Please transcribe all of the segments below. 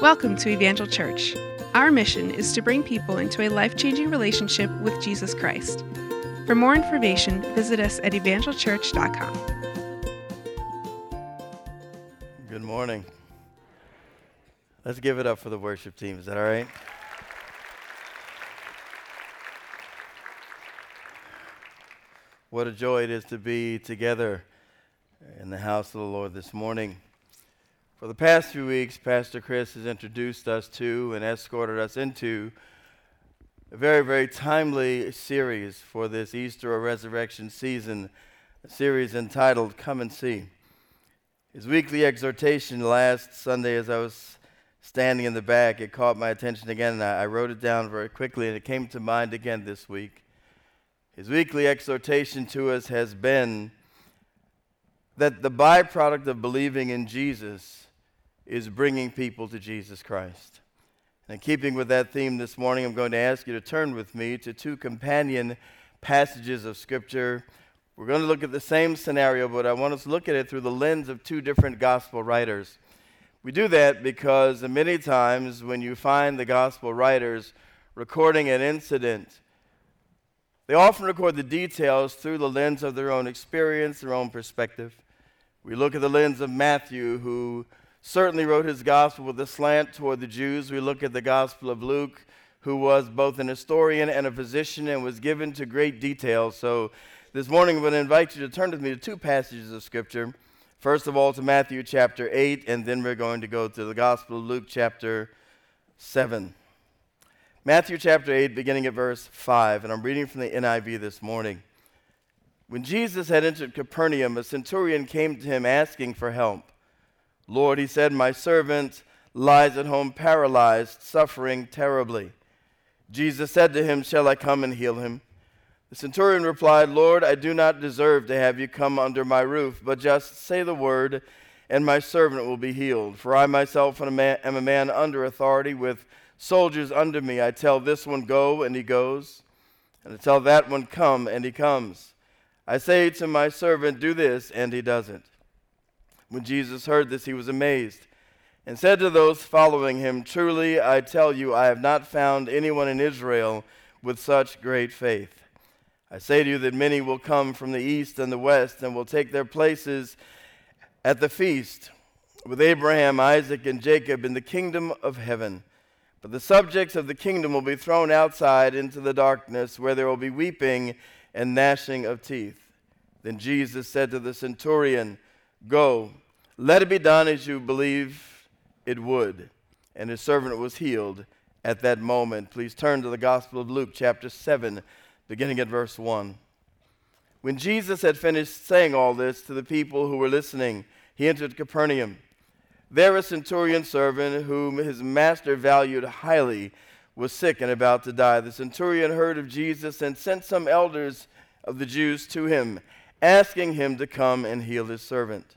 Welcome to Evangel Church. Our mission is to bring people into a life changing relationship with Jesus Christ. For more information, visit us at evangelchurch.com. Good morning. Let's give it up for the worship team. Is that all right? What a joy it is to be together in the house of the Lord this morning. For the past few weeks, Pastor Chris has introduced us to and escorted us into a very, very timely series for this Easter or resurrection season, a series entitled Come and See. His weekly exhortation last Sunday, as I was standing in the back, it caught my attention again, and I wrote it down very quickly, and it came to mind again this week. His weekly exhortation to us has been that the byproduct of believing in Jesus is bringing people to Jesus Christ. And in keeping with that theme this morning, I'm going to ask you to turn with me to two companion passages of Scripture. We're going to look at the same scenario, but I want us to look at it through the lens of two different gospel writers. We do that because many times when you find the gospel writers recording an incident, they often record the details through the lens of their own experience, their own perspective. We look at the lens of Matthew, who certainly wrote his gospel with a slant toward the Jews. We look at the gospel of Luke, who was both an historian and a physician and was given to great detail. So this morning I'm going to invite you to turn with me to two passages of Scripture. First of all, to Matthew chapter 8, and then we're going to go to the gospel of Luke chapter 7. Matthew chapter 8, beginning at verse 5, and I'm reading from the NIV this morning. When Jesus had entered Capernaum, a centurion came to him asking for help. Lord, he said, my servant lies at home paralyzed, suffering terribly. Jesus said to him, Shall I come and heal him? The centurion replied, Lord, I do not deserve to have you come under my roof, but just say the word, and my servant will be healed. For I myself am a man, under authority with soldiers under me. I tell this one, go, and he goes. And I tell that one, come, and he comes. I say to my servant, do this, and he does it. When Jesus heard this, he was amazed and said to those following him, Truly, I tell you, I have not found anyone in Israel with such great faith. I say to you that many will come from the east and the west and will take their places at the feast with Abraham, Isaac, and Jacob in the kingdom of heaven. But the subjects of the kingdom will be thrown outside into the darkness, where there will be weeping and gnashing of teeth. Then Jesus said to the centurion, Go, let it be done as you believe it would. And his servant was healed at that moment. Please turn to the Gospel of Luke, chapter 7, beginning at verse 1. When Jesus had finished saying all this to the people who were listening, he entered Capernaum. There, a centurion servant whom his master valued highly was sick and about to die. The centurion heard of Jesus and sent some elders of the Jews to him, asking him to come and heal his servant.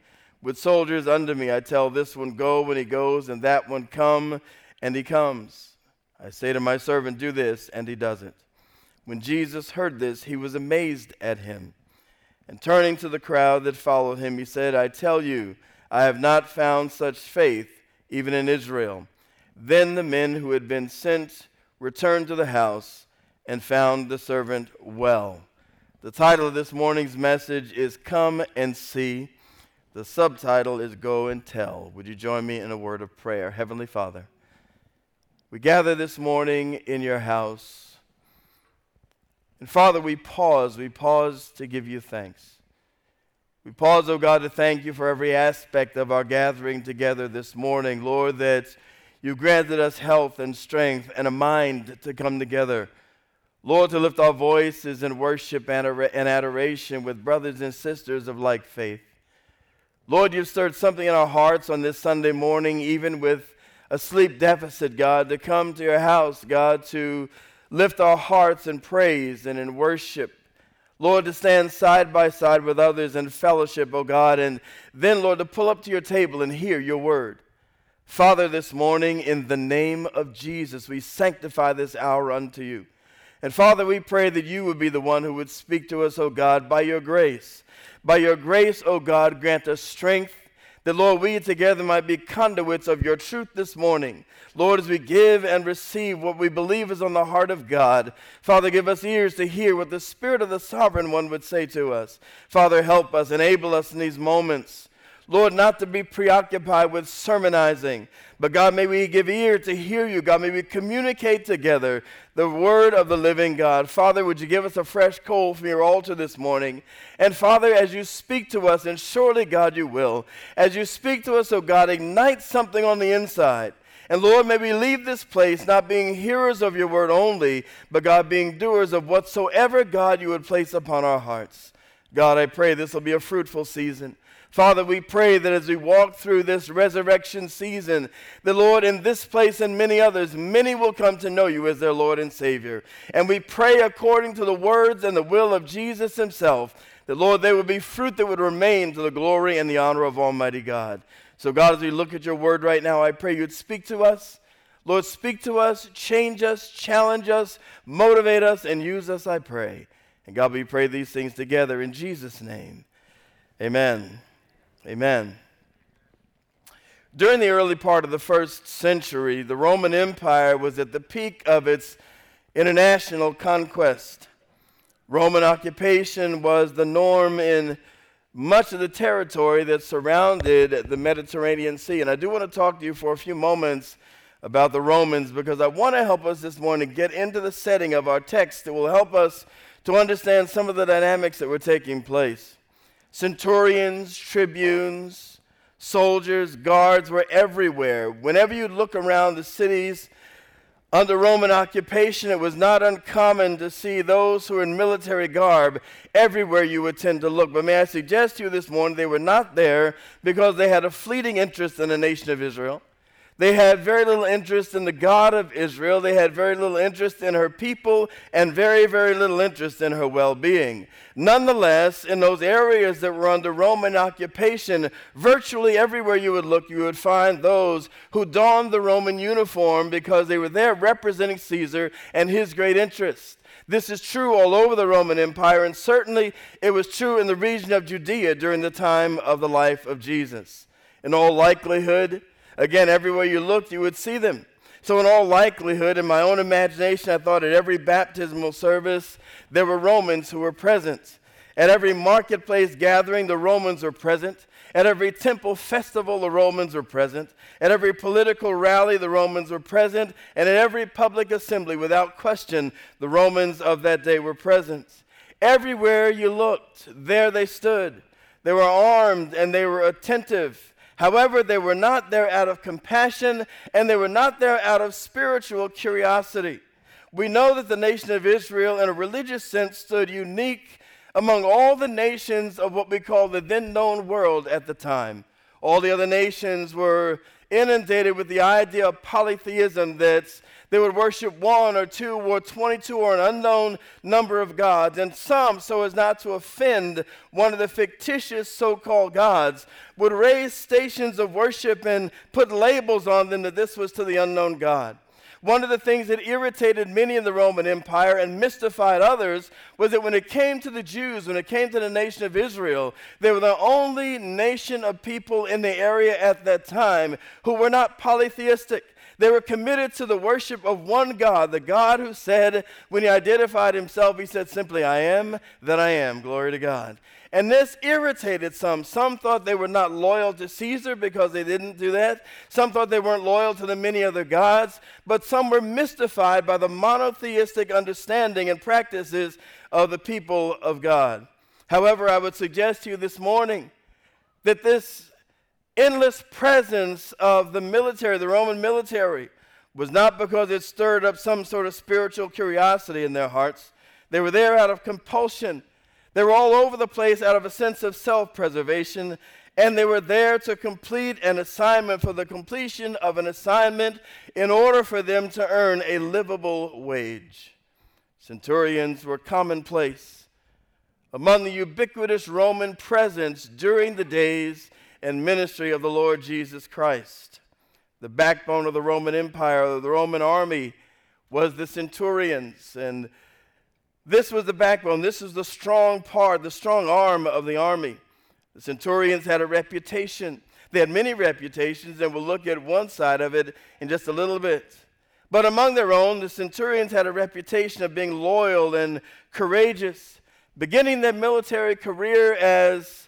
with soldiers under me. I tell this one, Go, when he goes, and that one, Come, and he comes. I say to my servant, Do this, and he does it. When Jesus heard this, he was amazed at him. And turning to the crowd that followed him, he said, I tell you, I have not found such faith even in Israel. Then the men who had been sent returned to the house and found the servant well. The title of this morning's message is Come and See. The subtitle is Go and Tell. Would you join me in a word of prayer? Heavenly Father, we gather this morning in your house and Father, we pause. We pause to give you thanks. We pause, oh God, to thank you for every aspect of our gathering together this morning. Lord, that you granted us health and strength and a mind to come together. Lord, to lift our voices in worship and adoration with brothers and sisters of like faith. Lord, you've stirred something in our hearts on this Sunday morning, even with a sleep deficit, God, to come to your house, God, to lift our hearts in praise and in worship. Lord, to stand side by side with others in fellowship, oh God, and then, Lord, to pull up to your table and hear your word. Father, this morning, in the name of Jesus, we sanctify this hour unto you. And Father, we pray that you would be the one who would speak to us, O God, by your grace. By your grace, O God, grant us strength that, Lord, we together might be conduits of your truth this morning. Lord, as we give and receive what we believe is on the heart of God, Father, give us ears to hear what the Spirit of the Sovereign One would say to us. Father, help us, enable us in these moments. Lord, not to be preoccupied with sermonizing, but God, may we give ear to hear you. God, may we communicate together the word of the living God. Father, would you give us a fresh coal from your altar this morning? And Father, as you speak to us, and surely, God, you will, as you speak to us, oh God, ignite something on the inside. And Lord, may we leave this place not being hearers of your word only, but God, being doers of whatsoever, God, you would place upon our hearts. God, I pray this will be a fruitful season. Father, we pray that as we walk through this resurrection season, the Lord, in this place and many others, many will come to know you as their Lord and Savior. And we pray according to the words and the will of Jesus Himself, that, Lord, there would be fruit that would remain to the glory and the honor of Almighty God. So, God, as we look at your word right now, I pray you'd speak to us. Lord, speak to us, change us, challenge us, motivate us, and use us, I pray. And God, we pray these things together in Jesus' name. Amen. Amen. During the early part of the first century, the Roman Empire was at the peak of its international conquest. Roman occupation was the norm in much of the territory that surrounded the Mediterranean Sea. And I do want to talk to you for a few moments about the Romans because I want to help us this morning get into the setting of our text that will help us to understand some of the dynamics that were taking place. Centurions, tribunes, soldiers, guards were everywhere. Whenever you look around the cities, under Roman occupation, it was not uncommon to see those who were in military garb everywhere you would tend to look. But may I suggest to you this morning, they were not there because they had a fleeting interest in the nation of Israel. They had very little interest in the God of Israel. They had very little interest in her people and very, very little interest in her well being. Nonetheless, in those areas that were under Roman occupation, virtually everywhere you would look, you would find those who donned the Roman uniform because they were there representing Caesar and his great interest. This is true all over the Roman Empire, and certainly it was true in the region of Judea during the time of the life of Jesus. In all likelihood, Again, everywhere you looked, you would see them. So, in all likelihood, in my own imagination, I thought at every baptismal service, there were Romans who were present. At every marketplace gathering, the Romans were present. At every temple festival, the Romans were present. At every political rally, the Romans were present. And at every public assembly, without question, the Romans of that day were present. Everywhere you looked, there they stood. They were armed and they were attentive. However, they were not there out of compassion and they were not there out of spiritual curiosity. We know that the nation of Israel, in a religious sense, stood unique among all the nations of what we call the then known world at the time. All the other nations were inundated with the idea of polytheism that's they would worship one or two or 22 or an unknown number of gods, and some, so as not to offend one of the fictitious so called gods, would raise stations of worship and put labels on them that this was to the unknown God. One of the things that irritated many in the Roman Empire and mystified others was that when it came to the Jews, when it came to the nation of Israel, they were the only nation of people in the area at that time who were not polytheistic. They were committed to the worship of one God, the God who said, when he identified himself, he said simply, I am that I am. Glory to God. And this irritated some. Some thought they were not loyal to Caesar because they didn't do that. Some thought they weren't loyal to the many other gods. But some were mystified by the monotheistic understanding and practices of the people of God. However, I would suggest to you this morning that this endless presence of the military, the Roman military, was not because it stirred up some sort of spiritual curiosity in their hearts. They were there out of compulsion. They were all over the place out of a sense of self preservation and they were there to complete an assignment for the completion of an assignment in order for them to earn a livable wage. Centurions were commonplace among the ubiquitous Roman presence during the days and ministry of the Lord Jesus Christ. The backbone of the Roman Empire, the Roman army, was the centurions. And this was the backbone. This is the strong part, the strong arm of the army. The centurions had a reputation. They had many reputations, and we'll look at one side of it in just a little bit. But among their own, the centurions had a reputation of being loyal and courageous, beginning their military career as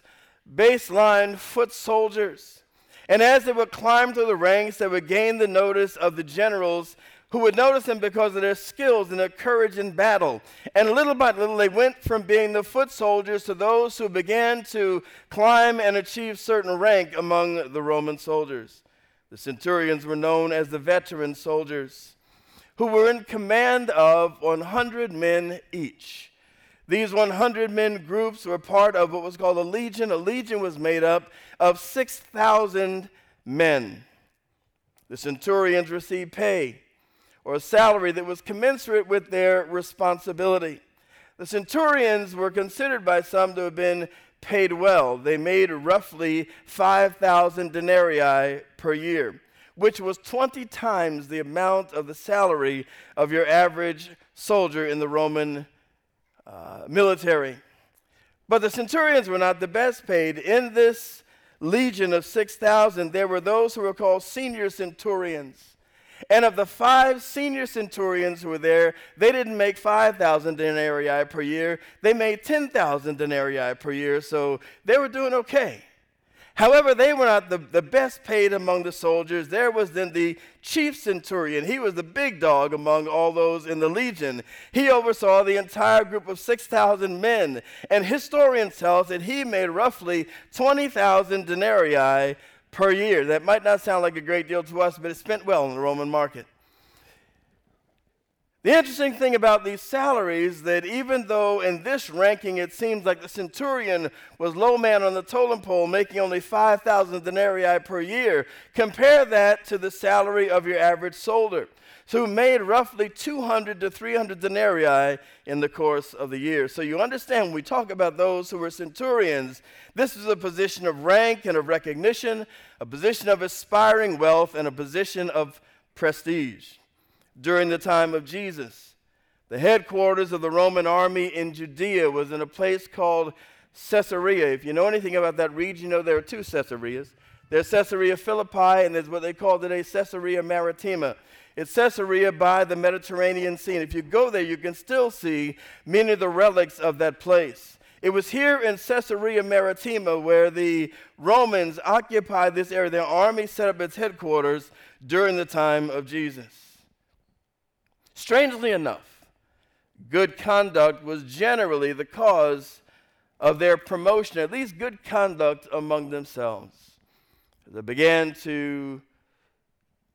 baseline foot soldiers. And as they would climb through the ranks, they would gain the notice of the generals who would notice them because of their skills and their courage in battle. And little by little, they went from being the foot soldiers to those who began to climb and achieve certain rank among the Roman soldiers. The centurions were known as the veteran soldiers, who were in command of 100 men each. These 100 men groups were part of what was called a legion. A legion was made up of 6,000 men. The centurions received pay or a salary that was commensurate with their responsibility. The centurions were considered by some to have been paid well. They made roughly 5,000 denarii per year, which was 20 times the amount of the salary of your average soldier in the Roman uh, military. But the centurions were not the best paid. In this legion of 6,000, there were those who were called senior centurions. And of the five senior centurions who were there, they didn't make 5,000 denarii per year. They made 10,000 denarii per year, so they were doing okay. However, they were not the, the best paid among the soldiers. There was then the chief centurion. He was the big dog among all those in the legion. He oversaw the entire group of 6,000 men. And historians tell us that he made roughly 20,000 denarii per year. That might not sound like a great deal to us, but it's spent well in the Roman market. The interesting thing about these salaries that even though in this ranking it seems like the centurion was low man on the totem pole making only 5,000 denarii per year, compare that to the salary of your average soldier who made roughly 200 to 300 denarii in the course of the year. So you understand when we talk about those who were centurions, this is a position of rank and of recognition, a position of aspiring wealth, and a position of prestige. During the time of Jesus, the headquarters of the Roman army in Judea was in a place called Caesarea. If you know anything about that region, you know there are two Caesareas. There's Caesarea Philippi, and there's what they call today Caesarea Maritima. It's Caesarea by the Mediterranean Sea. And if you go there, you can still see many of the relics of that place. It was here in Caesarea Maritima where the Romans occupied this area. Their army set up its headquarters during the time of Jesus. Strangely enough, good conduct was generally the cause of their promotion, at least good conduct among themselves. They began to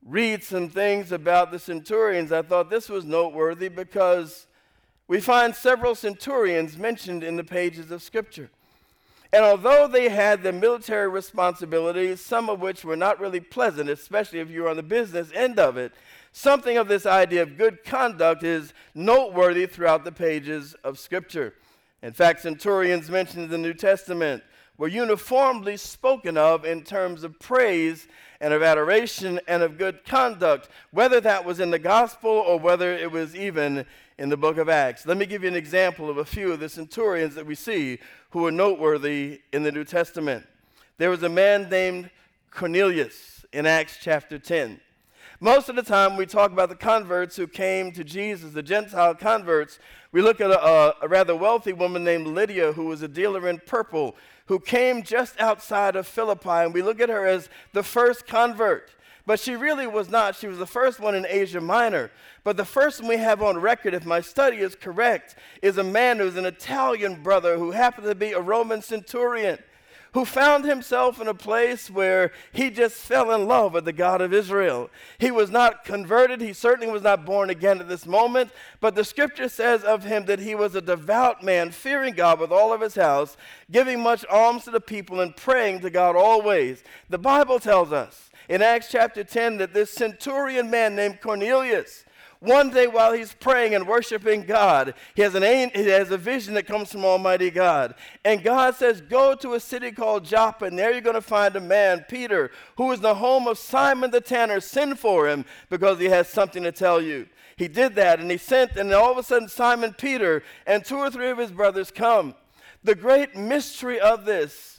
read some things about the centurions, I thought this was noteworthy because we find several centurions mentioned in the pages of Scripture. And although they had the military responsibilities, some of which were not really pleasant, especially if you were on the business end of it, something of this idea of good conduct is noteworthy throughout the pages of Scripture. In fact, centurions mentioned in the New Testament were uniformly spoken of in terms of praise and of adoration and of good conduct, whether that was in the gospel or whether it was even in the book of Acts. Let me give you an example of a few of the centurions that we see who are noteworthy in the New Testament. There was a man named Cornelius in Acts chapter 10. Most of the time, we talk about the converts who came to Jesus, the Gentile converts. We look at a, a, rather wealthy woman named Lydia, who was a dealer in purple, who came just outside of Philippi, and we look at her as the first convert. But she really was not. She was the first one in Asia Minor. But the first one we have on record, if my study is correct, is a man who's an Italian brother who happened to be a Roman centurion who found himself in a place where he just fell in love with the God of Israel. He was not converted, he certainly was not born again at this moment, but the scripture says of him that he was a devout man, fearing God with all of his house, giving much alms to the people, and praying to God always. The Bible tells us in Acts chapter 10 that this centurion man named Cornelius, one day while he's praying and worshiping God, he has, an, he has a vision that comes from Almighty God. And God says, Go to a city called Joppa, and there you're going to find a man, Peter, who is the home of Simon the tanner. Send for him because he has something to tell you. He did that, and he sent, and all of a sudden, Simon Peter and two or three of his brothers come. The great mystery of this,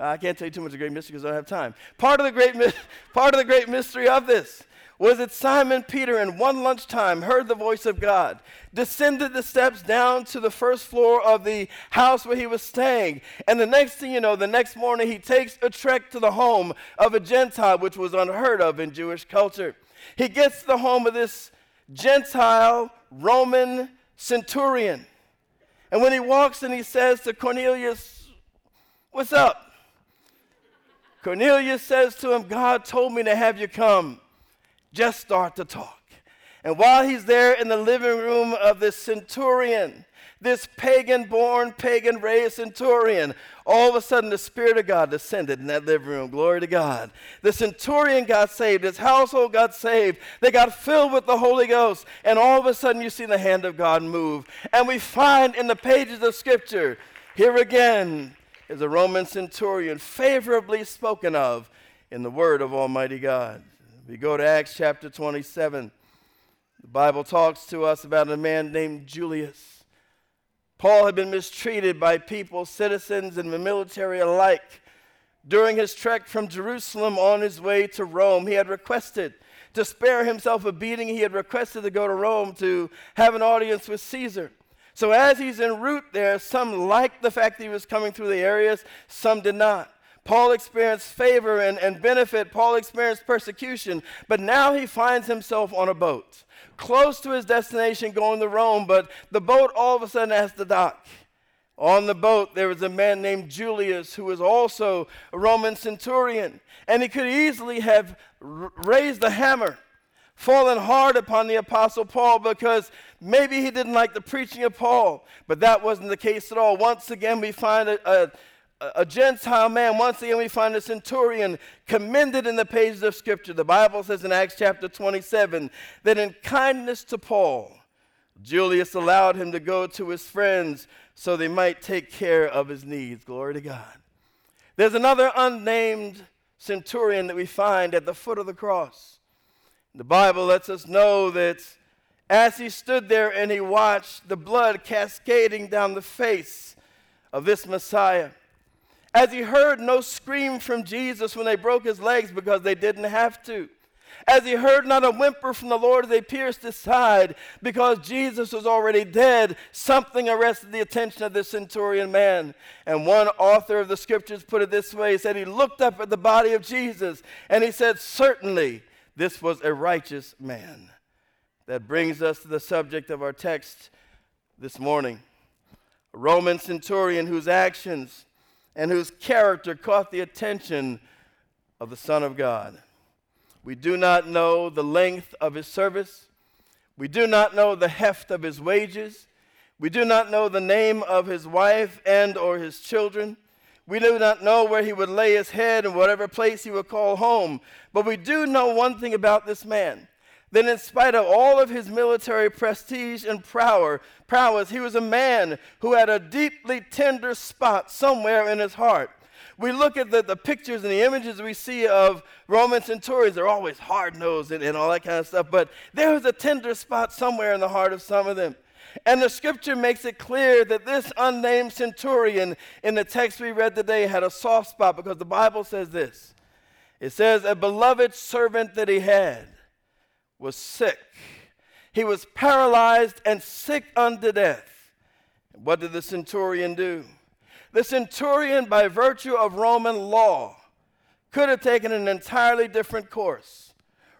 I can't tell you too much of the great mystery because I don't have time. Part of the great, part of the great mystery of this was that Simon Peter, in one lunchtime, heard the voice of God, descended the steps down to the first floor of the house where he was staying. And the next thing you know, the next morning, he takes a trek to the home of a Gentile, which was unheard of in Jewish culture. He gets to the home of this Gentile Roman centurion. And when he walks in, he says to Cornelius, What's up? Cornelius says to him, God told me to have you come just start to talk. And while he's there in the living room of this centurion, this pagan born, pagan raised centurion, all of a sudden the Spirit of God descended in that living room. Glory to God. The centurion got saved, his household got saved, they got filled with the Holy Ghost, and all of a sudden you see the hand of God move. And we find in the pages of Scripture, here again is a Roman centurion favorably spoken of in the Word of Almighty God. We go to Acts chapter 27. The Bible talks to us about a man named Julius. Paul had been mistreated by people, citizens, and the military alike. During his trek from Jerusalem on his way to Rome, he had requested to spare himself a beating. He had requested to go to Rome to have an audience with Caesar. So, as he's en route there, some liked the fact that he was coming through the areas, some did not. Paul experienced favor and, and benefit. Paul experienced persecution. But now he finds himself on a boat, close to his destination, going to Rome. But the boat all of a sudden has to dock. On the boat, there was a man named Julius who was also a Roman centurion. And he could easily have r- raised the hammer, fallen hard upon the Apostle Paul because maybe he didn't like the preaching of Paul. But that wasn't the case at all. Once again, we find a, a a Gentile man, once again, we find a centurion commended in the pages of Scripture. The Bible says in Acts chapter 27 that in kindness to Paul, Julius allowed him to go to his friends so they might take care of his needs. Glory to God. There's another unnamed centurion that we find at the foot of the cross. The Bible lets us know that as he stood there and he watched the blood cascading down the face of this Messiah, as he heard no scream from Jesus when they broke his legs because they didn't have to. As he heard not a whimper from the Lord as they pierced his side because Jesus was already dead, something arrested the attention of this centurion man. And one author of the scriptures put it this way he said, He looked up at the body of Jesus and he said, Certainly this was a righteous man. That brings us to the subject of our text this morning. A Roman centurion whose actions and whose character caught the attention of the Son of God. We do not know the length of his service. We do not know the heft of his wages. We do not know the name of his wife and or his children. We do not know where he would lay his head and whatever place he would call home. But we do know one thing about this man that in spite of all of his military prestige and prowess, he was a man who had a deeply tender spot somewhere in his heart. We look at the, the pictures and the images we see of Roman centurions, they're always hard nosed and, and all that kind of stuff, but there was a tender spot somewhere in the heart of some of them. And the scripture makes it clear that this unnamed centurion in the text we read today had a soft spot because the Bible says this it says, A beloved servant that he had was sick. He was paralyzed and sick unto death. What did the centurion do? The centurion, by virtue of Roman law, could have taken an entirely different course.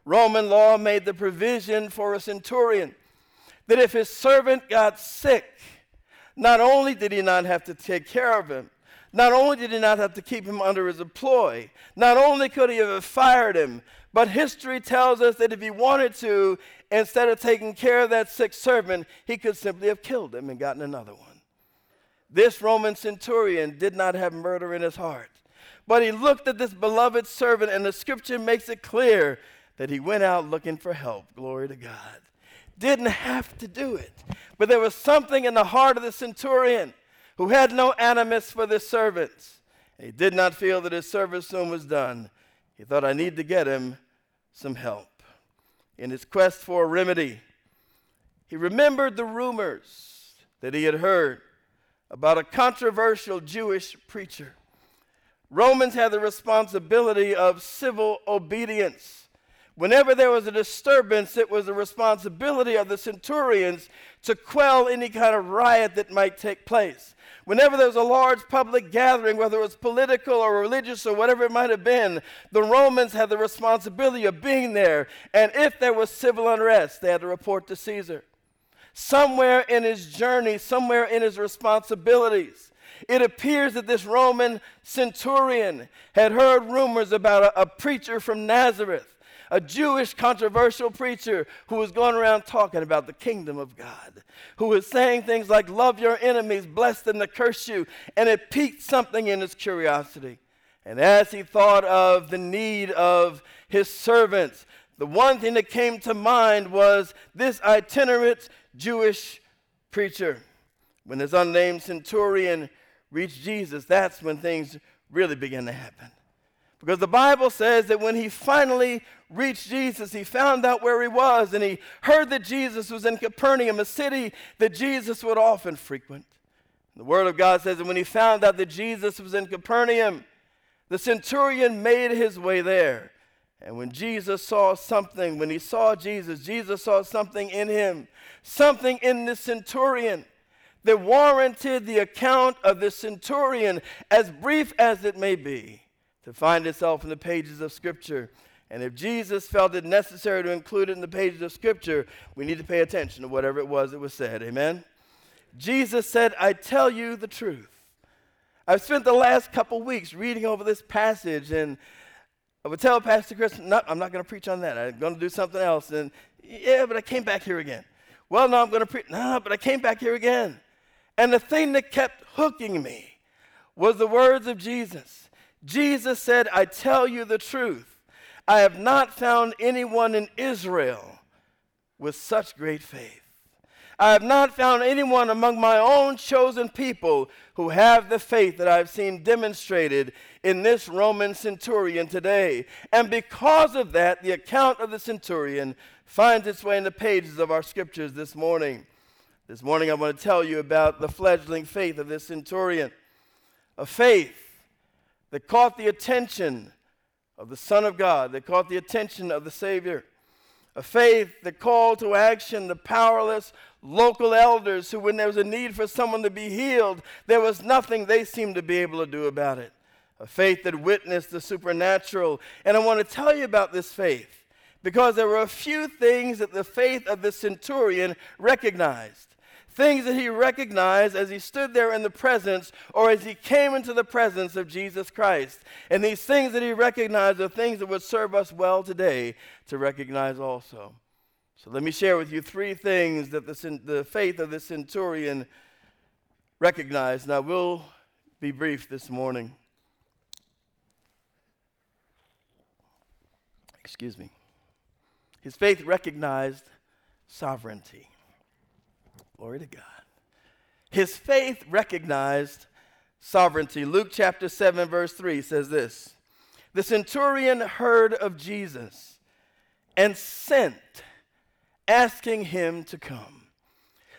Roman law made the provision for a centurion that if his servant got sick, not only did he not have to take care of him, Not only did he not have to keep him under his employ, not only could he have fired him, but history tells us that if he wanted to, instead of taking care of that sick servant, he could simply have killed him and gotten another one. This Roman centurion did not have murder in his heart, but he looked at this beloved servant, and the scripture makes it clear that he went out looking for help. Glory to God. Didn't have to do it, but there was something in the heart of the centurion who had no animus for the servants. He did not feel that his service soon was done. He thought, I need to get him some help. In his quest for a remedy, he remembered the rumors that he had heard about a controversial Jewish preacher. Romans had the responsibility of civil obedience. Whenever there was a disturbance, it was the responsibility of the centurions to quell any kind of riot that might take place. Whenever there was a large public gathering, whether it was political or religious or whatever it might have been, the Romans had the responsibility of being there. And if there was civil unrest, they had to report to Caesar. Somewhere in his journey, somewhere in his responsibilities, it appears that this Roman centurion had heard rumors about a, a preacher from Nazareth a Jewish controversial preacher who was going around talking about the kingdom of God, who was saying things like, Love your enemies, bless them to curse you. And it piqued something in his curiosity. And as he thought of the need of his servants, the one thing that came to mind was this itinerant Jewish preacher. When this unnamed centurion reached Jesus, that's when things really began to happen. Because the Bible says that when he finally reached Jesus, he found out where he was and he heard that Jesus was in Capernaum, a city that Jesus would often frequent. The Word of God says that when he found out that Jesus was in Capernaum, the centurion made his way there. And when Jesus saw something, when he saw Jesus, Jesus saw something in him, something in the centurion that warranted the account of the centurion, as brief as it may be to find itself in the pages of Scripture. And if Jesus felt it necessary to include it in the pages of Scripture, we need to pay attention to whatever it was that was said. Amen? Jesus said, I tell you the truth. I've spent the last couple weeks reading over this passage, and I would tell Pastor Chris, no, I'm not going to preach on that. I'm going to do something else. And yeah, but I came back here again. Well, no, I'm going to preach. No, but I came back here again. And the thing that kept hooking me was the words of Jesus. Jesus said, I tell you the truth. I have not found anyone in Israel with such great faith. I have not found anyone among my own chosen people who have the faith that I've seen demonstrated in this Roman centurion today. And because of that, the account of the centurion finds its way in the pages of our scriptures this morning. This morning, I want to tell you about the fledgling faith of this centurion. A faith that caught the attention of the Son of God, that caught the attention of the Savior. A faith that called to action the powerless local elders who, when there was a need for someone to be healed, there was nothing they seemed to be able to do about it. A faith that witnessed the supernatural. And I want to tell you about this faith because there were a few things that the faith of the centurion recognized things that he recognized as he stood there in the presence or as he came into the presence of Jesus Christ. And these things that he recognized are things that would serve us well today to recognize also. So let me share with you three things that the, the faith of the centurion recognized. Now, we'll be brief this morning. Excuse me. His faith recognized sovereignty. Glory to God. His faith recognized sovereignty. Luke chapter 7, verse 3 says this The centurion heard of Jesus and sent, asking him to come.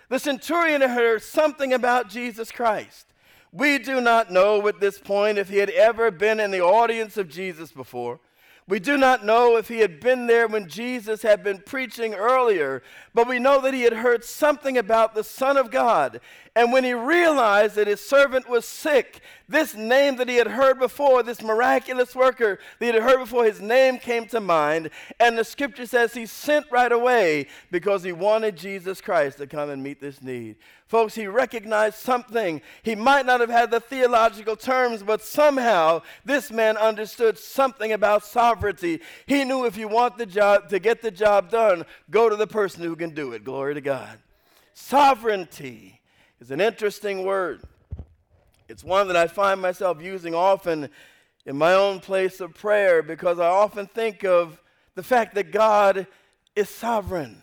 The centurion heard something about Jesus Christ. We do not know at this point if he had ever been in the audience of Jesus before. We do not know if he had been there when Jesus had been preaching earlier, but we know that he had heard something about the Son of God. And when he realized that his servant was sick, this name that he had heard before, this miraculous worker that he had heard before, his name came to mind. And the scripture says he sent right away because he wanted Jesus Christ to come and meet this need. Folks, he recognized something. He might not have had the theological terms, but somehow this man understood something about sovereignty. He knew if you want the job to get the job done, go to the person who can do it. Glory to God. Sovereignty is an interesting word. It's one that I find myself using often in my own place of prayer because I often think of the fact that God is sovereign.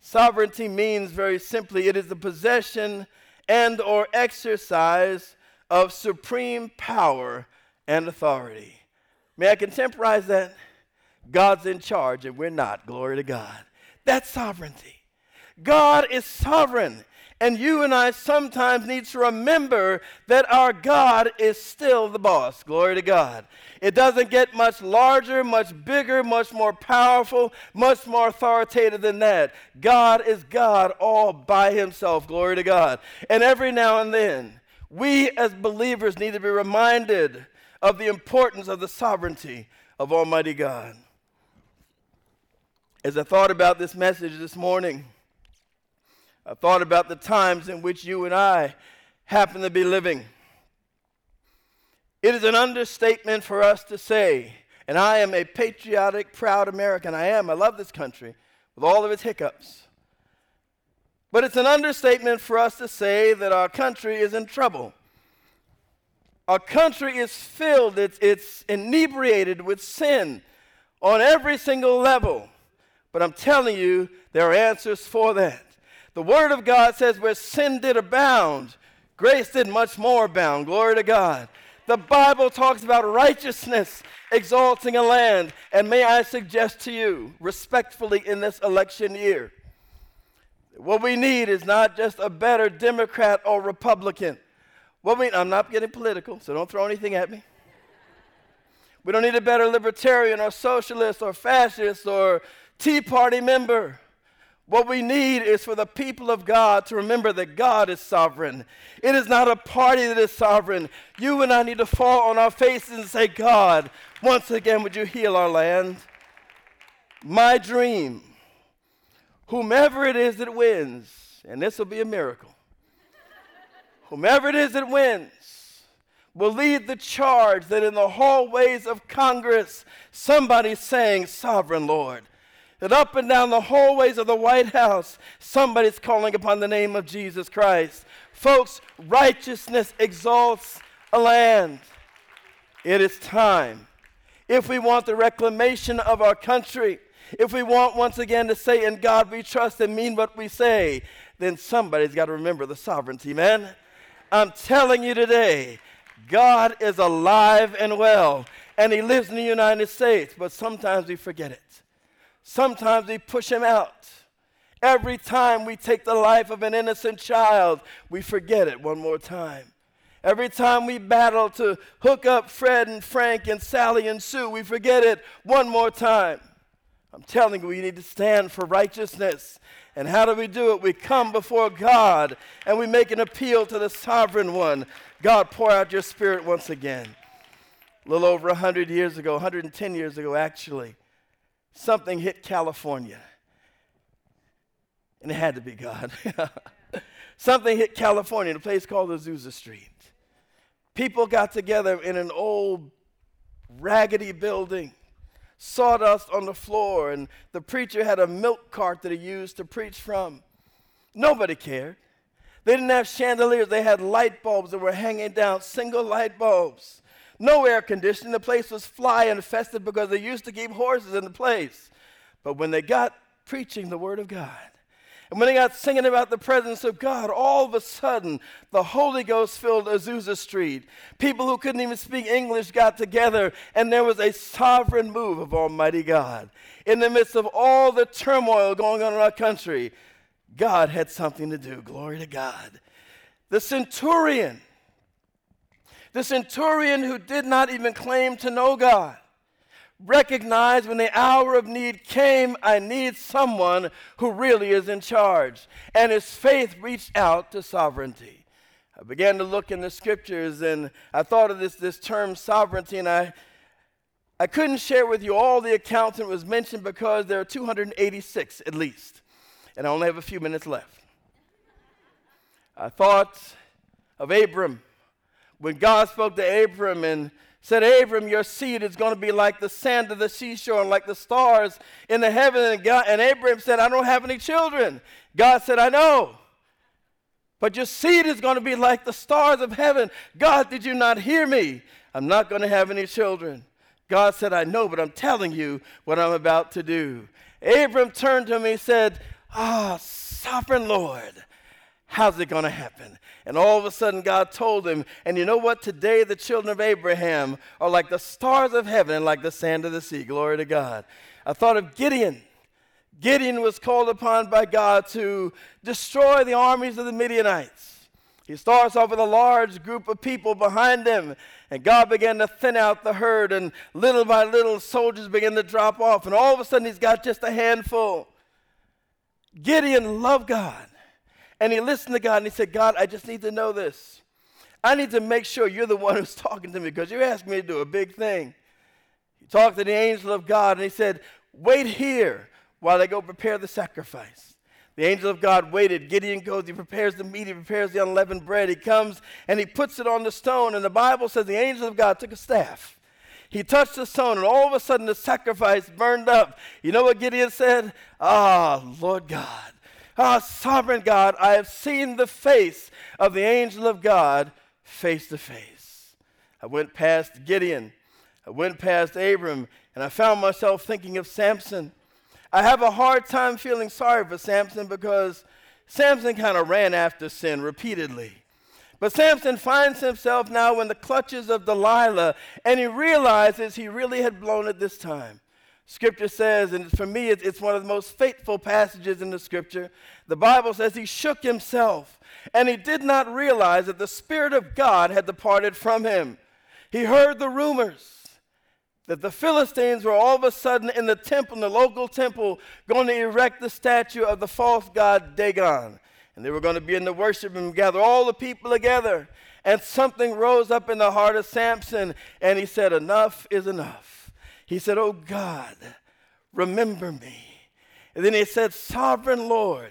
Sovereignty means very simply it is the possession and or exercise of supreme power and authority. May I contemporize that? God's in charge and we're not. Glory to God. That's sovereignty. God is sovereign. And you and I sometimes need to remember that our God is still the boss. Glory to God. It doesn't get much larger, much bigger, much more powerful, much more authoritative than that. God is God all by himself. Glory to God. And every now and then, we as believers need to be reminded of the importance of the sovereignty of Almighty God. As I thought about this message this morning, I thought about the times in which you and I happen to be living. It is an understatement for us to say, and I am a patriotic, proud American. I am. I love this country with all of its hiccups. But it's an understatement for us to say that our country is in trouble. Our country is filled, it's, it's inebriated with sin on every single level. But I'm telling you, there are answers for that. The Word of God says, where sin did abound, grace did much more abound. Glory to God. The Bible talks about righteousness exalting a land. And may I suggest to you, respectfully, in this election year, what we need is not just a better Democrat or Republican. What we, I'm not getting political, so don't throw anything at me. We don't need a better libertarian or socialist or fascist or Tea Party member. What we need is for the people of God to remember that God is sovereign. It is not a party that is sovereign. You and I need to fall on our faces and say, God, once again, would you heal our land? My dream, whomever it is that wins, and this will be a miracle, whomever it is that wins, will lead the charge that in the hallways of Congress, somebody's saying, Sovereign Lord, that up and down the hallways of the White House, somebody's calling upon the name of Jesus Christ. Folks, righteousness exalts a land. It is time. If we want the reclamation of our country, if we want once again to say, In God we trust and mean what we say, then somebody's got to remember the sovereignty, man. I'm telling you today, God is alive and well, and He lives in the United States, but sometimes we forget it. Sometimes we push him out. Every time we take the life of an innocent child, we forget it one more time. Every time we battle to hook up Fred and Frank and Sally and Sue, we forget it one more time. I'm telling you, we need to stand for righteousness. And how do we do it? We come before God and we make an appeal to the sovereign one. God, pour out your spirit once again. A little over 100 years ago, 110 years ago, actually, something hit California. And it had to be God. something hit California in a place called Azusa Street. People got together in an old, raggedy building, sawdust on the floor, and the preacher had a milk cart that he used to preach from. Nobody cared. They didn't have chandeliers, they had light bulbs that were hanging down, single light bulbs no air conditioning. The place was fly infested because they used to keep horses in the place. But when they got preaching the Word of God, and when they got singing about the presence of God, all of a sudden the Holy Ghost filled Azusa Street. People who couldn't even speak English got together, and there was a sovereign move of Almighty God. In the midst of all the turmoil going on in our country, God had something to do. Glory to God. The centurion the centurion who did not even claim to know God recognized when the hour of need came, I need someone who really is in charge. And his faith reached out to sovereignty. I began to look in the scriptures and I thought of this, this term sovereignty, and I, I couldn't share with you all the accounts that was mentioned because there are 286 at least, and I only have a few minutes left. I thought of Abram when God spoke to Abram and said, Abram, your seed is going to be like the sand of the seashore and like the stars in the heaven. And, God, and Abram said, I don't have any children. God said, I know. But your seed is going to be like the stars of heaven. God, did you not hear me? I'm not going to have any children. God said, I know, but I'm telling you what I'm about to do. Abram turned to me and said, Ah, sovereign Lord, how's it going to happen? And all of a sudden, God told him, and you know what? Today, the children of Abraham are like the stars of heaven and like the sand of the sea. Glory to God. I thought of Gideon. Gideon was called upon by God to destroy the armies of the Midianites. He starts off with a large group of people behind him, and God began to thin out the herd, and little by little, soldiers began to drop off, and all of a sudden, he's got just a handful. Gideon loved God, and he listened to God, and he said, God, I just need to know this. I need to make sure you're the one who's talking to me because you asked me to do a big thing. He talked to the angel of God, and he said, Wait here while I go prepare the sacrifice. The angel of God waited. Gideon goes, he prepares the meat, he prepares the unleavened bread. He comes and he puts it on the stone. And the Bible says the angel of God took a staff. He touched the stone, and all of a sudden the sacrifice burned up. You know what Gideon said? Ah, Lord God. Ah, sovereign God, I have seen the face of the angel of God face to face. I went past Gideon, I went past Abram, and I found myself thinking of Samson. I have a hard time feeling sorry for Samson because Samson kind of ran after sin repeatedly. But Samson finds himself now in the clutches of Delilah, and he realizes he really had blown it this time. Scripture says, and for me, it's one of the most fateful passages in the scripture. The Bible says he shook himself, and he did not realize that the Spirit of God had departed from him. He heard the rumors that the Philistines were all of a sudden in the temple, in the local temple, going to erect the statue of the false god Dagon. And they were going to be in the worship and gather all the people together. And something rose up in the heart of Samson, and he said, Enough is enough. He said, Oh God, remember me. And then he said, Sovereign Lord,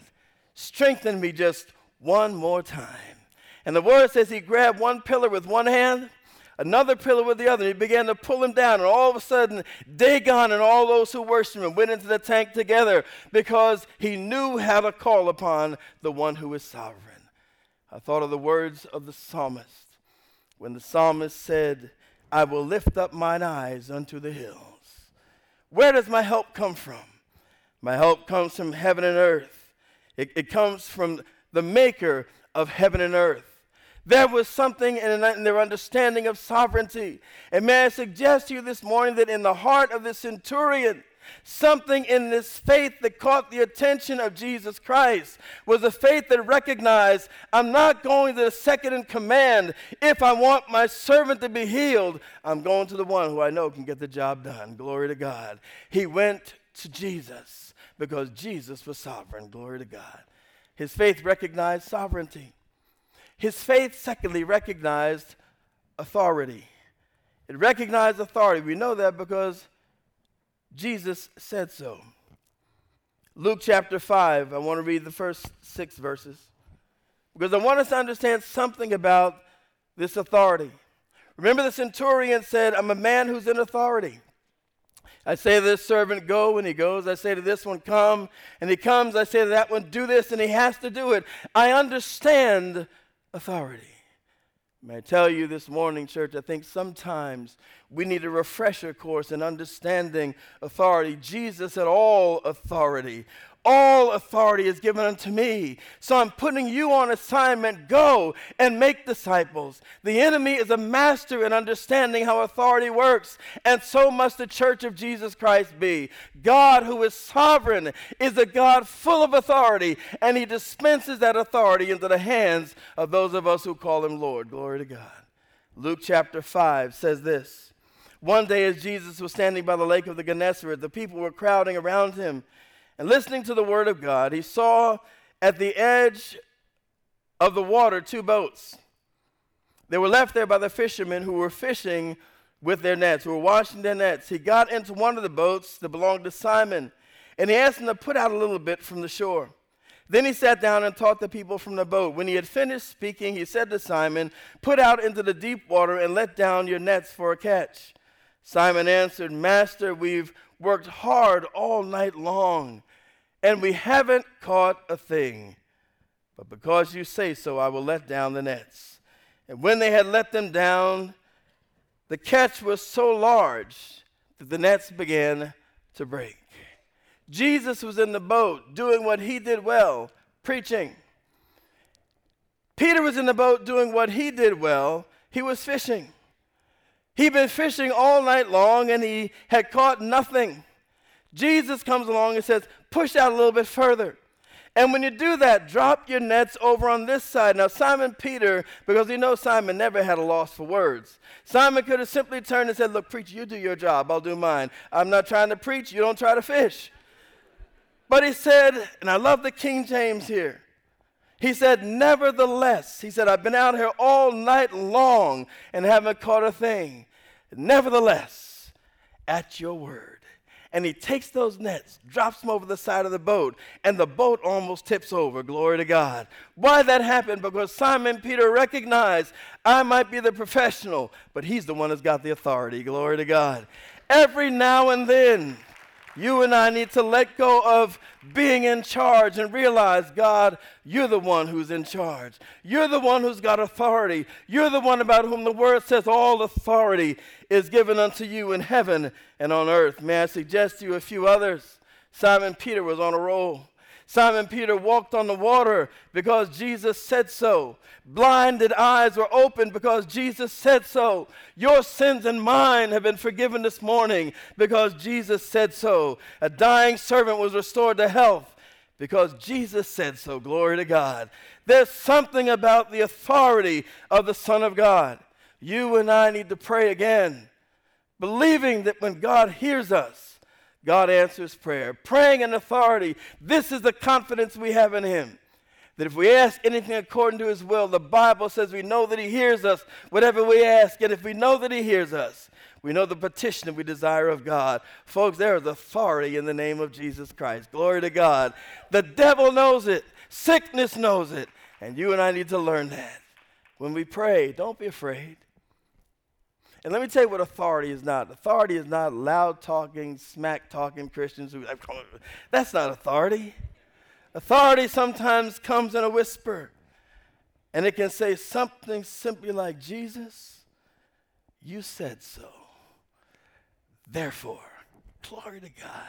strengthen me just one more time. And the word says he grabbed one pillar with one hand another pillar with the other. And he began to pull him down, and all of a sudden, Dagon and all those who worshiped him went into the tank together because he knew how to call upon the one who is sovereign. I thought of the words of the psalmist when the psalmist said, I will lift up mine eyes unto the hills. Where does my help come from? My help comes from heaven and earth. It, it comes from the maker of heaven and earth. There was something in, their understanding of sovereignty. And may I suggest to you this morning that in the heart of the centurion, something in this faith that caught the attention of Jesus Christ was a faith that recognized I'm not going to the second in command. If I want my servant to be healed, I'm going to the one who I know can get the job done. Glory to God. He went to Jesus because Jesus was sovereign. Glory to God. His faith recognized sovereignty. His faith, secondly, recognized authority. It recognized authority. We know that because Jesus said so. Luke chapter 5, I want to read the first six verses because I want us to understand something about this authority. Remember, the centurion said, I'm a man who's in authority. I say to this servant, go, and he goes. I say to this one, come, and he comes. I say to that one, do this, and he has to do it. I understand authority. May I tell you this morning, church, I think sometimes we need a refresher course in understanding authority. Jesus had all authority. All authority is given unto me. So I'm putting you on assignment. Go and make disciples. The enemy is a master in understanding how authority works, and so must the church of Jesus Christ be. God, who is sovereign, is a God full of authority, and he dispenses that authority into the hands of those of us who call him Lord. Glory to God. Luke chapter 5 says this. One day, as Jesus was standing by the lake of the Gennesaret, the people were crowding around him and listening to the word of God, he saw at the edge of the water two boats. They were left there by the fishermen who were fishing with their nets, who were washing their nets. He got into one of the boats that belonged to Simon, and he asked him to put out a little bit from the shore. Then he sat down and taught the people from the boat. When he had finished speaking, he said to Simon, Put out into the deep water and let down your nets for a catch. Simon answered, Master, we've worked hard all night long, and we haven't caught a thing. But because you say so, I will let down the nets. And when they had let them down, the catch was so large that the nets began to break. Jesus was in the boat doing what he did well, preaching. Peter was in the boat doing what he did well, he was fishing. He'd been fishing all night long and he had caught nothing. Jesus comes along and says, Push out a little bit further. And when you do that, drop your nets over on this side. Now, Simon Peter, because you know Simon never had a loss for words, Simon could have simply turned and said, Look, preacher, you do your job, I'll do mine. I'm not trying to preach, you don't try to fish. But he said, and I love the King James here. He said, Nevertheless, he said, I've been out here all night long and haven't caught a thing. Nevertheless, at your word. And he takes those nets, drops them over the side of the boat, and the boat almost tips over. Glory to God. Why that happened? Because Simon Peter recognized I might be the professional, but he's the one that's got the authority. Glory to God. Every now and then, you and I need to let go of being in charge and realize, God, you're the one who's in charge. You're the one who's got authority. You're the one about whom the word says all authority is given unto you in heaven and on earth. May I suggest to you a few others? Simon Peter was on a roll. Simon Peter walked on the water because Jesus said so. Blinded eyes were opened because Jesus said so. Your sins and mine have been forgiven this morning because Jesus said so. A dying servant was restored to health because Jesus said so. Glory to God. There's something about the authority of the Son of God. You and I need to pray again, believing that when God hears us, God answers prayer. Praying in authority. This is the confidence we have in Him. That if we ask anything according to His will, the Bible says we know that He hears us, whatever we ask. And if we know that He hears us, we know the petition that we desire of God. Folks, there is authority in the name of Jesus Christ. Glory to God. The devil knows it, sickness knows it. And you and I need to learn that. When we pray, don't be afraid. And let me tell you what authority is not. Authority is not loud talking, smack talking Christians who that's not authority. Authority sometimes comes in a whisper. And it can say something simply like, Jesus, you said so. Therefore, glory to God.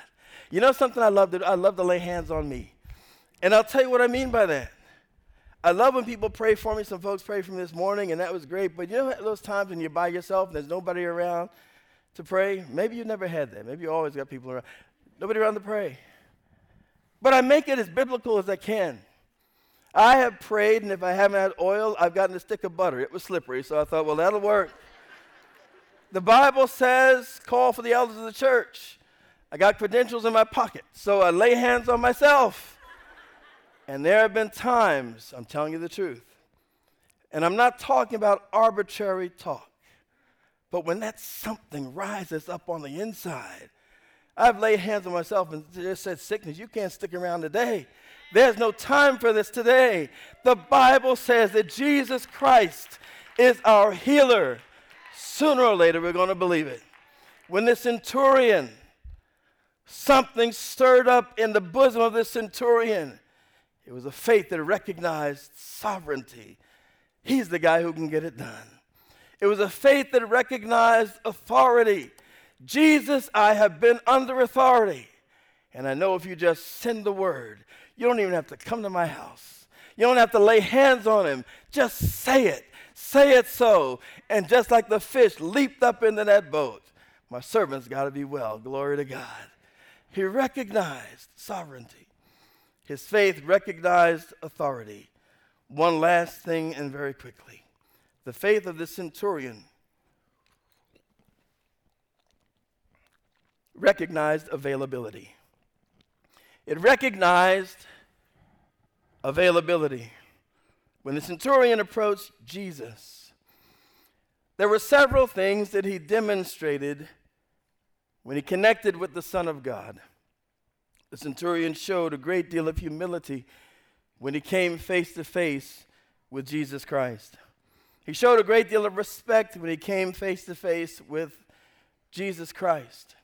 You know something I love to I love to lay hands on me. And I'll tell you what I mean by that. I love when people pray for me. Some folks prayed for me this morning, and that was great. But you know those times when you're by yourself and there's nobody around to pray? Maybe you never had that. Maybe you always got people around. Nobody around to pray. But I make it as biblical as I can. I have prayed, and if I haven't had oil, I've gotten a stick of butter. It was slippery, so I thought, well, that'll work. the Bible says, call for the elders of the church. I got credentials in my pocket, so I lay hands on myself. And there have been times, I'm telling you the truth, and I'm not talking about arbitrary talk, but when that something rises up on the inside, I've laid hands on myself and just said, Sickness, you can't stick around today. There's no time for this today. The Bible says that Jesus Christ is our healer. Sooner or later, we're going to believe it. When the centurion, something stirred up in the bosom of the centurion, it was a faith that recognized sovereignty. He's the guy who can get it done. It was a faith that recognized authority. Jesus, I have been under authority. And I know if you just send the word, you don't even have to come to my house. You don't have to lay hands on him. Just say it. Say it so. And just like the fish leaped up into that boat, my servant's got to be well. Glory to God. He recognized sovereignty. His faith recognized authority. One last thing, and very quickly the faith of the centurion recognized availability. It recognized availability. When the centurion approached Jesus, there were several things that he demonstrated when he connected with the Son of God. The centurion showed a great deal of humility when he came face to face with Jesus Christ. He showed a great deal of respect when he came face to face with Jesus Christ.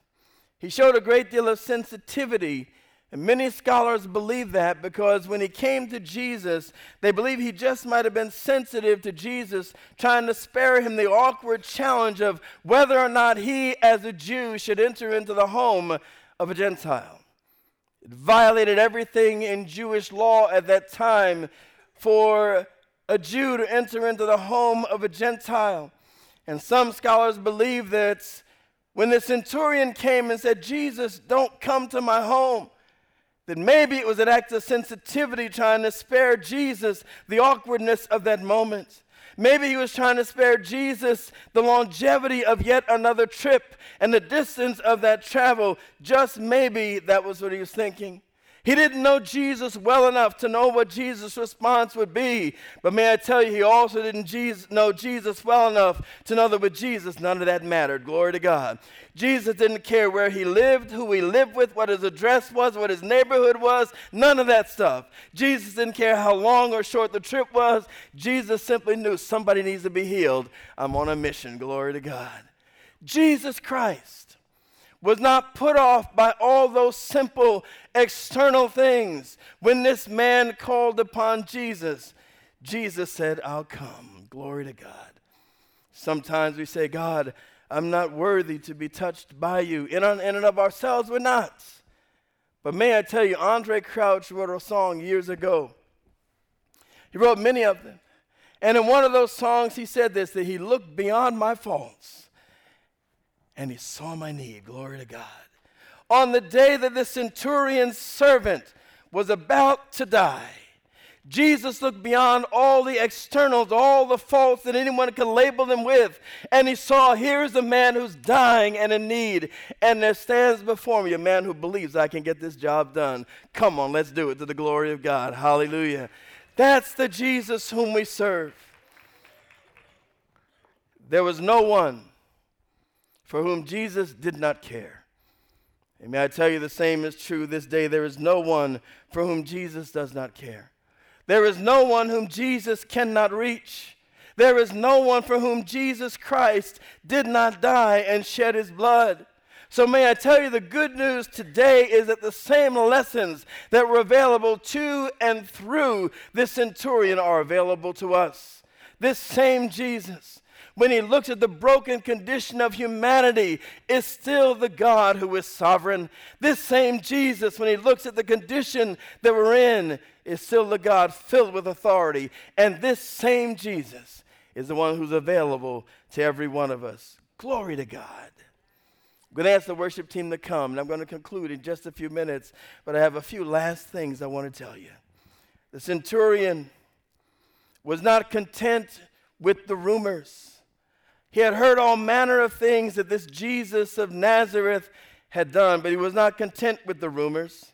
He showed a great deal of sensitivity and many scholars believe that because when he came to Jesus, they believe he just might have been sensitive to Jesus, trying to spare him the awkward challenge of whether or not he, as a Jew, should enter into the home of a Gentile. It violated everything in Jewish law at that time for a Jew to enter into the home of a Gentile. And some scholars believe that when the centurion came and said, Jesus, don't come to my home that maybe it was an act of sensitivity trying to spare Jesus the awkwardness of that moment. Maybe he was trying to spare Jesus the longevity of yet another trip and the distance of that travel. Just maybe that was what he was thinking. He didn't know Jesus well enough to know what Jesus' response would be. But may I tell you, he also didn't Jesus, know Jesus well enough to know that with Jesus, none of that mattered. Glory to God. Jesus didn't care where he lived, who he lived with, what his address was, what his neighborhood was, none of that stuff. Jesus didn't care how long or short the trip was. Jesus simply knew somebody needs to be healed. I'm on a mission. Glory to God. Jesus Christ was not put off by all those simple external things. When this man called upon Jesus, Jesus said, I'll come. Glory to God. Sometimes we say, God, I'm not worthy to be touched by you. In, and of ourselves, we're not. But may I tell you, Andraé Crouch wrote a song years ago. He wrote many of them. And in one of those songs, he said this that he looked beyond my faults and he saw my need. Glory to God. On the day that the centurion's servant was about to die, Jesus looked beyond all the externals, all the faults that anyone could label them with, and he saw here's a man who's dying and in need, and there stands before me a man who believes I can get this job done. Come on, let's do it to the glory of God. Hallelujah. That's the Jesus whom we serve. There was no one for whom Jesus did not care. And may I tell you, the same is true this day. There is no one for whom Jesus does not care. There is no one whom Jesus cannot reach. There is no one for whom Jesus Christ did not die and shed his blood. So, may I tell you, the good news today is that the same lessons that were available to and through this centurion are available to us. This same Jesus when he looks at the broken condition of humanity, is still the God who is sovereign. This same Jesus, when he looks at the condition that we're in, is still the God filled with authority. And this same Jesus is the one who's available to every one of us. Glory to God. I'm going to ask the worship team to come, and I'm going to conclude in just a few minutes, but I have a few last things I want to tell you. The centurion was not content with the rumors. He had heard all manner of things that this Jesus of Nazareth had done, but he was not content with the rumors.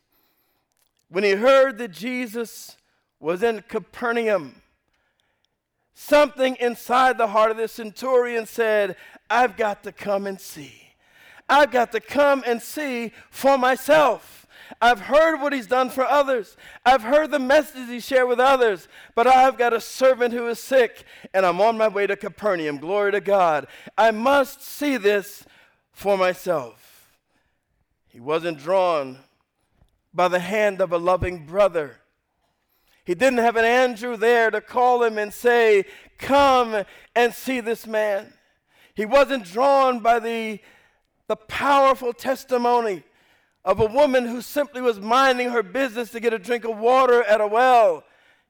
When he heard that Jesus was in Capernaum, something inside the heart of the centurion said, I've got to come and see. I've got to come and see for myself. I've heard what he's done for others. I've heard the messages he shared with others. But I've got a servant who is sick, and I'm on my way to Capernaum. Glory to God. I must see this for myself. He wasn't drawn by the hand of a loving brother. He didn't have an Andrew there to call him and say, Come and see this man. He wasn't drawn by the, the powerful testimony of a woman who simply was minding her business to get a drink of water at a well.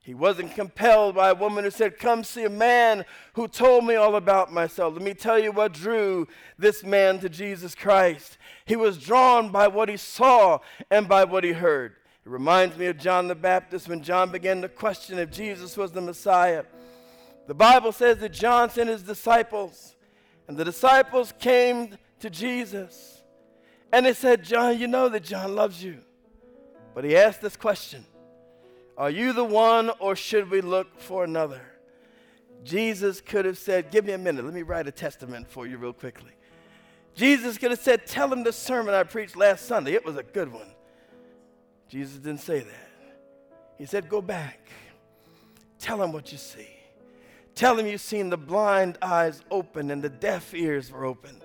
He wasn't compelled by a woman who said, Come see a man who told me all about myself. Let me tell you what drew this man to Jesus Christ. He was drawn by what he saw and by what he heard. It reminds me of John the Baptist when John began to question if Jesus was the Messiah. The Bible says that John sent his disciples, and the disciples came to Jesus. And they said, John, you know that John loves you. But he asked this question Are you the one, or should we look for another? Jesus could have said, Give me a minute, let me write a testament for you real quickly. Jesus could have said, Tell him the sermon I preached last Sunday. It was a good one. Jesus didn't say that. He said, Go back. Tell him what you see. Tell him you've seen the blind eyes open and the deaf ears were open.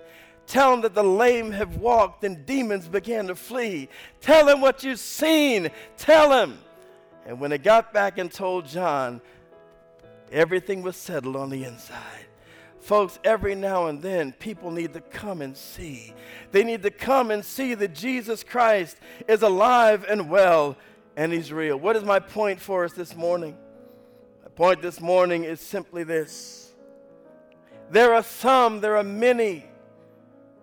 Tell him that the lame have walked and demons began to flee. Tell him what you've seen. Tell him. And when they got back and told John, everything was settled on the inside. Folks, every now and then, people need to come and see. They need to come and see that Jesus Christ is alive and well and he's real. What is my point for us this morning? My point this morning is simply this there are some, there are many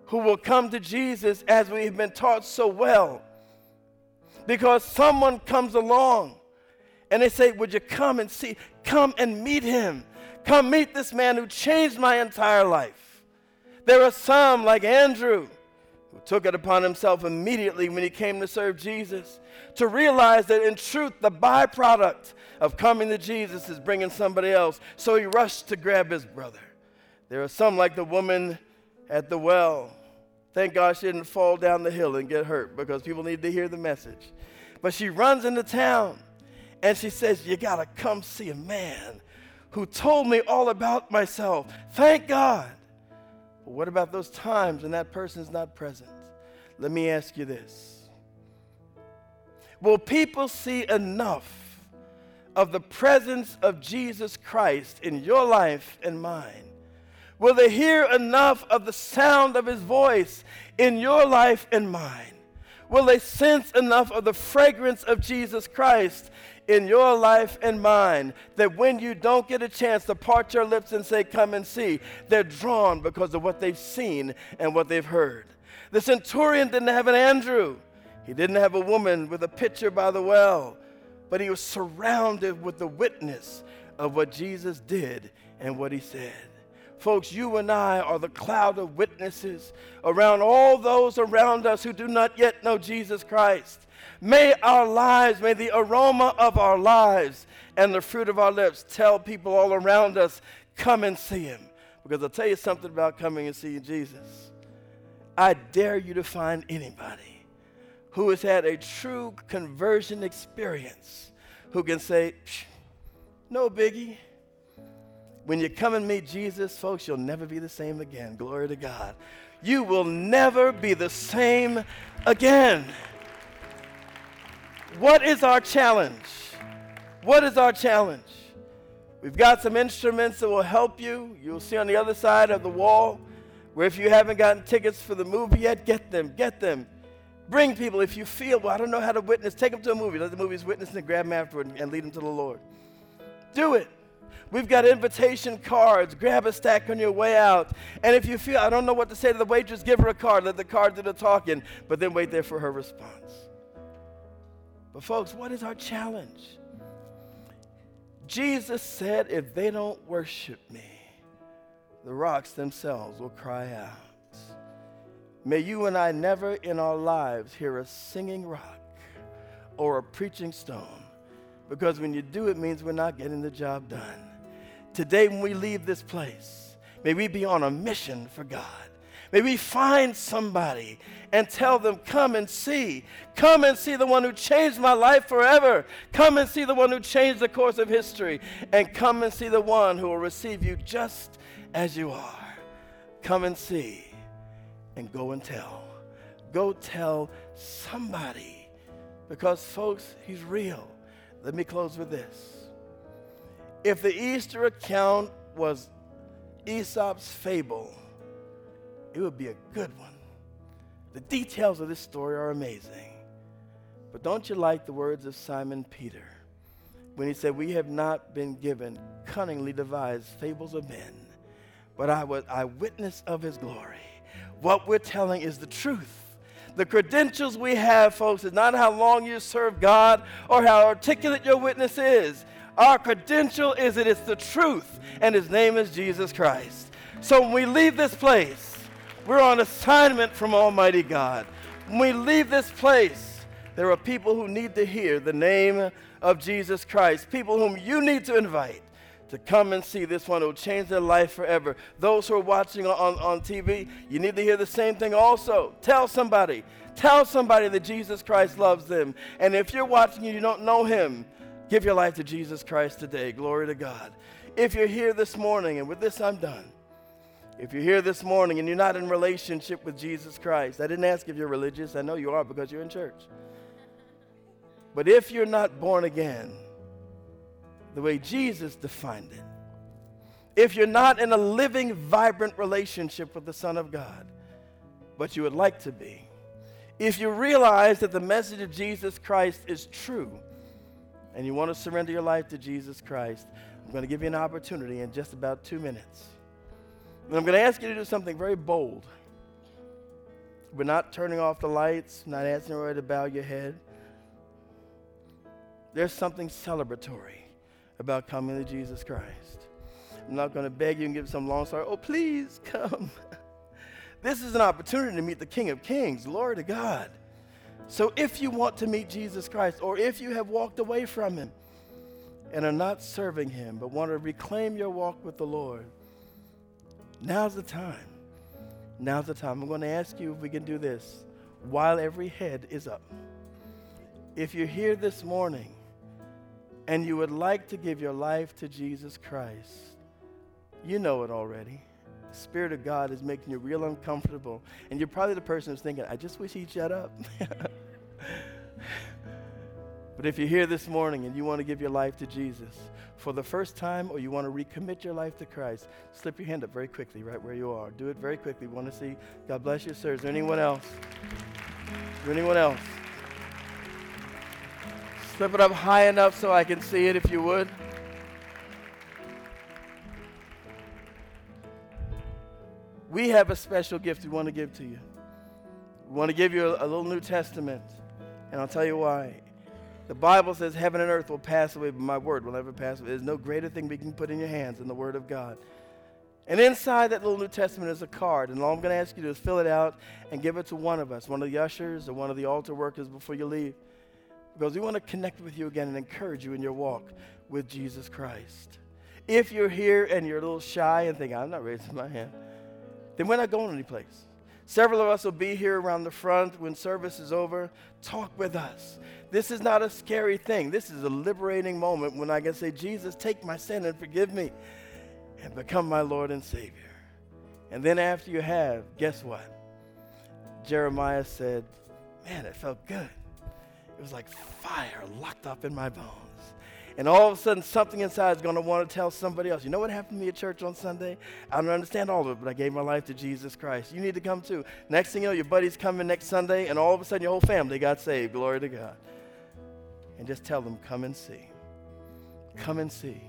who will come to Jesus as we have been taught so well because someone comes along and they say, Would you come and see? Come and meet him. Come meet this man who changed my entire life. There are some, like Andrew, who took it upon himself immediately when he came to serve Jesus to realize that in truth, the byproduct of coming to Jesus is bringing somebody else. So he rushed to grab his brother. There are some, like the woman at the well. Thank God she didn't fall down the hill and get hurt because people need to hear the message. But she runs into town and she says, You got to come see a man who told me all about myself. Thank God. But what about those times when that person's not present? Let me ask you this Will people see enough of the presence of Jesus Christ in your life and mine? Will they hear enough of the sound of his voice in your life and mine? Will they sense enough of the fragrance of Jesus Christ in your life and mine that when you don't get a chance to part your lips and say, Come and see, they're drawn because of what they've seen and what they've heard. The centurion didn't have an Andrew, he didn't have a woman with a pitcher by the well, but he was surrounded with the witness of what Jesus did and what he said. Folks, you and I are the cloud of witnesses around all those around us who do not yet know Jesus Christ. May our lives, may the aroma of our lives and the fruit of our lips tell people all around us, come and see him. Because I'll tell you something about coming and seeing Jesus. I dare you to find anybody who has had a true conversion experience who can say, no biggie. When you come and meet Jesus, folks, you'll never be the same again. Glory to God. You will never be the same again. What is our challenge? What is our challenge? We've got some instruments that will help you. You'll see on the other side of the wall where if you haven't gotten tickets for the movie yet, get them, get them. Bring people if you feel, well, I don't know how to witness, take them to a movie. Let the movie's witness and grab them afterward and lead them to the Lord. Do it. We've got invitation cards. Grab a stack on your way out. And if you feel, I don't know what to say to the waitress, give her a card. Let the card do the talking, but then wait there for her response. But, folks, what is our challenge? Jesus said, if they don't worship me, the rocks themselves will cry out. May you and I never in our lives hear a singing rock or a preaching stone, because when you do, it means we're not getting the job done. Today, when we leave this place, may we be on a mission for God. May we find somebody and tell them, Come and see. Come and see the one who changed my life forever. Come and see the one who changed the course of history. And come and see the one who will receive you just as you are. Come and see and go and tell. Go tell somebody because, folks, he's real. Let me close with this. If the Easter account was Aesop's fable, it would be a good one. The details of this story are amazing. But don't you like the words of Simon Peter when he said, We have not been given cunningly devised fables of men, but I was eyewitness of his glory. What we're telling is the truth. The credentials we have, folks, is not how long you serve God or how articulate your witness is. Our credential is that it's the truth, and his name is Jesus Christ. So when we leave this place, we're on assignment from Almighty God. When we leave this place, there are people who need to hear the name of Jesus Christ, people whom you need to invite to come and see this one who will change their life forever. Those who are watching on, on TV, you need to hear the same thing also. Tell somebody. Tell somebody that Jesus Christ loves them. And if you're watching and you don't know him, give your life to Jesus Christ today. Glory to God. If you're here this morning, and with this I'm done. If you're here this morning and you're not in relationship with Jesus Christ, I didn't ask if you're religious. I know you are because you're in church. But if you're not born again, the way Jesus defined it, if you're not in a living, vibrant relationship with the Son of God, but you would like to be, if you realize that the message of Jesus Christ is true and you want to surrender your life to Jesus Christ, I'm going to give you an opportunity in just about two minutes. And I'm going to ask you to do something very bold. We're not turning off the lights, not asking everybody to bow your head. There's something celebratory about coming to Jesus Christ. I'm not going to beg you and give some long story. Oh, please come. this is an opportunity to meet the King of Kings. Glory to God. So if you want to meet Jesus Christ, or if you have walked away from him and are not serving him, but want to reclaim your walk with the Lord, Now's the time. Now's the time. I'm going to ask you if we can do this while every head is up. If you're here this morning and you would like to give your life to Jesus Christ, you know it already. Spirit of God is making you real uncomfortable. And you're probably the person who's thinking, I just wish he'd shut up. but if you're here this morning and you want to give your life to Jesus, for the first time or you want to recommit your life to Christ, slip your hand up very quickly right where you are. Do it very quickly. We want to see. God bless you, sir. Is there anyone else? Is there anyone else? Slip it up high enough so I can see it if you would. We have a special gift we want to give to you. We want to give you a, a little New Testament. And I'll tell you why. The Bible says heaven and earth will pass away, but my word will never pass away. There's no greater thing we can put in your hands than the word of God. And inside that little New Testament is a card. And all I'm going to ask you to do is fill it out and give it to one of us, one of the ushers or one of the altar workers before you leave. Because we want to connect with you again and encourage you in your walk with Jesus Christ. If you're here and you're a little shy and think, I'm not raising my hand, then we're not going anyplace. Several of us will be here around the front when service is over. Talk with us. This is not a scary thing. This is a liberating moment when I can say, Jesus, take my sin and forgive me and become my Lord and Savior. And then after you have, guess what? Jeremiah said, Man, it felt good. It was like fire locked up in my bones. And all of a sudden, something inside is going to want to tell somebody else. You know what happened to me at church on Sunday? I don't understand all of it, but I gave my life to Jesus Christ. You need to come too. Next thing you know, your buddy's coming next Sunday, and all of a sudden, your whole family got saved. Glory to God and just tell them, come and see. Come and see.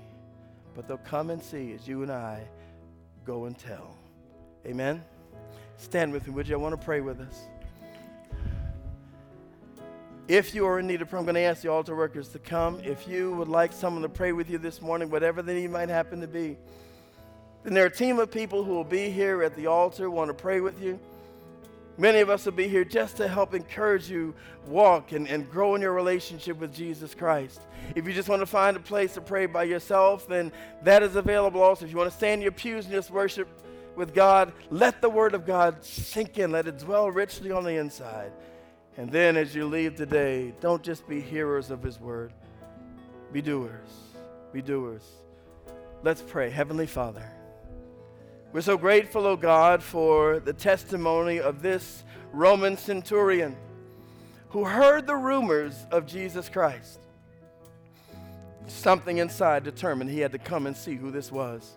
But they'll come and see as you and I go and tell. Amen? Stand with me, would you? I want to pray with us. If you are in need of prayer, I'm going to ask the altar workers to come. If you would like someone to pray with you this morning, whatever the need might happen to be, then there are a team of people who will be here at the altar, want to pray with you. Many of us will be here just to help encourage you walk and, and grow in your relationship with Jesus Christ. If you just want to find a place to pray by yourself, then that is available also. If you want to stand in your pews and just worship with God, let the Word of God sink in, let it dwell richly on the inside. And then as you leave today, don't just be hearers of His Word, be doers. Be doers. Let's pray. Heavenly Father. We're so grateful, O oh God, for the testimony of this Roman centurion who heard the rumors of Jesus Christ. Something inside determined he had to come and see who this was.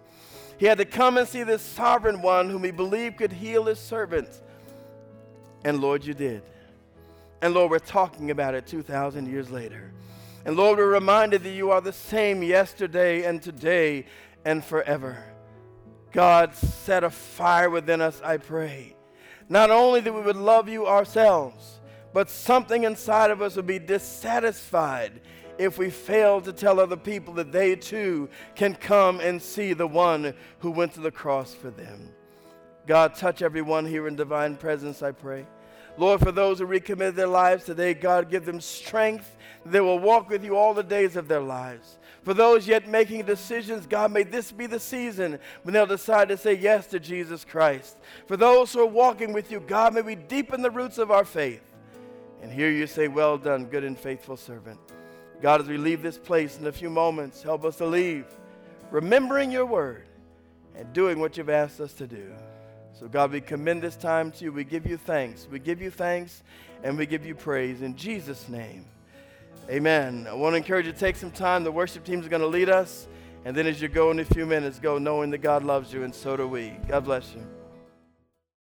He had to come and see this sovereign one whom he believed could heal his servants. And Lord, you did. And Lord, we're talking about it 2,000 years later. And Lord, we're reminded that you are the same yesterday and today and forever. God, set a fire within us, I pray. Not only that we would love you ourselves, but something inside of us would be dissatisfied if we fail to tell other people that they too can come and see the one who went to the cross for them. God, touch everyone here in divine presence, I pray. Lord, for those who recommit their lives today, God, give them strength. They will walk with you all the days of their lives. For those yet making decisions, God, may this be the season when they'll decide to say yes to Jesus Christ. For those who are walking with you, God, may we deepen the roots of our faith and hear you say, Well done, good and faithful servant. God, as we leave this place in a few moments, help us to leave remembering your word and doing what you've asked us to do. So, God, we commend this time to you. We give you thanks. We give you thanks and we give you praise in Jesus' name. Amen. I want to encourage you to take some time. The worship team is going to lead us. And then as you go in a few minutes, go knowing that God loves you, and so do we. God bless you.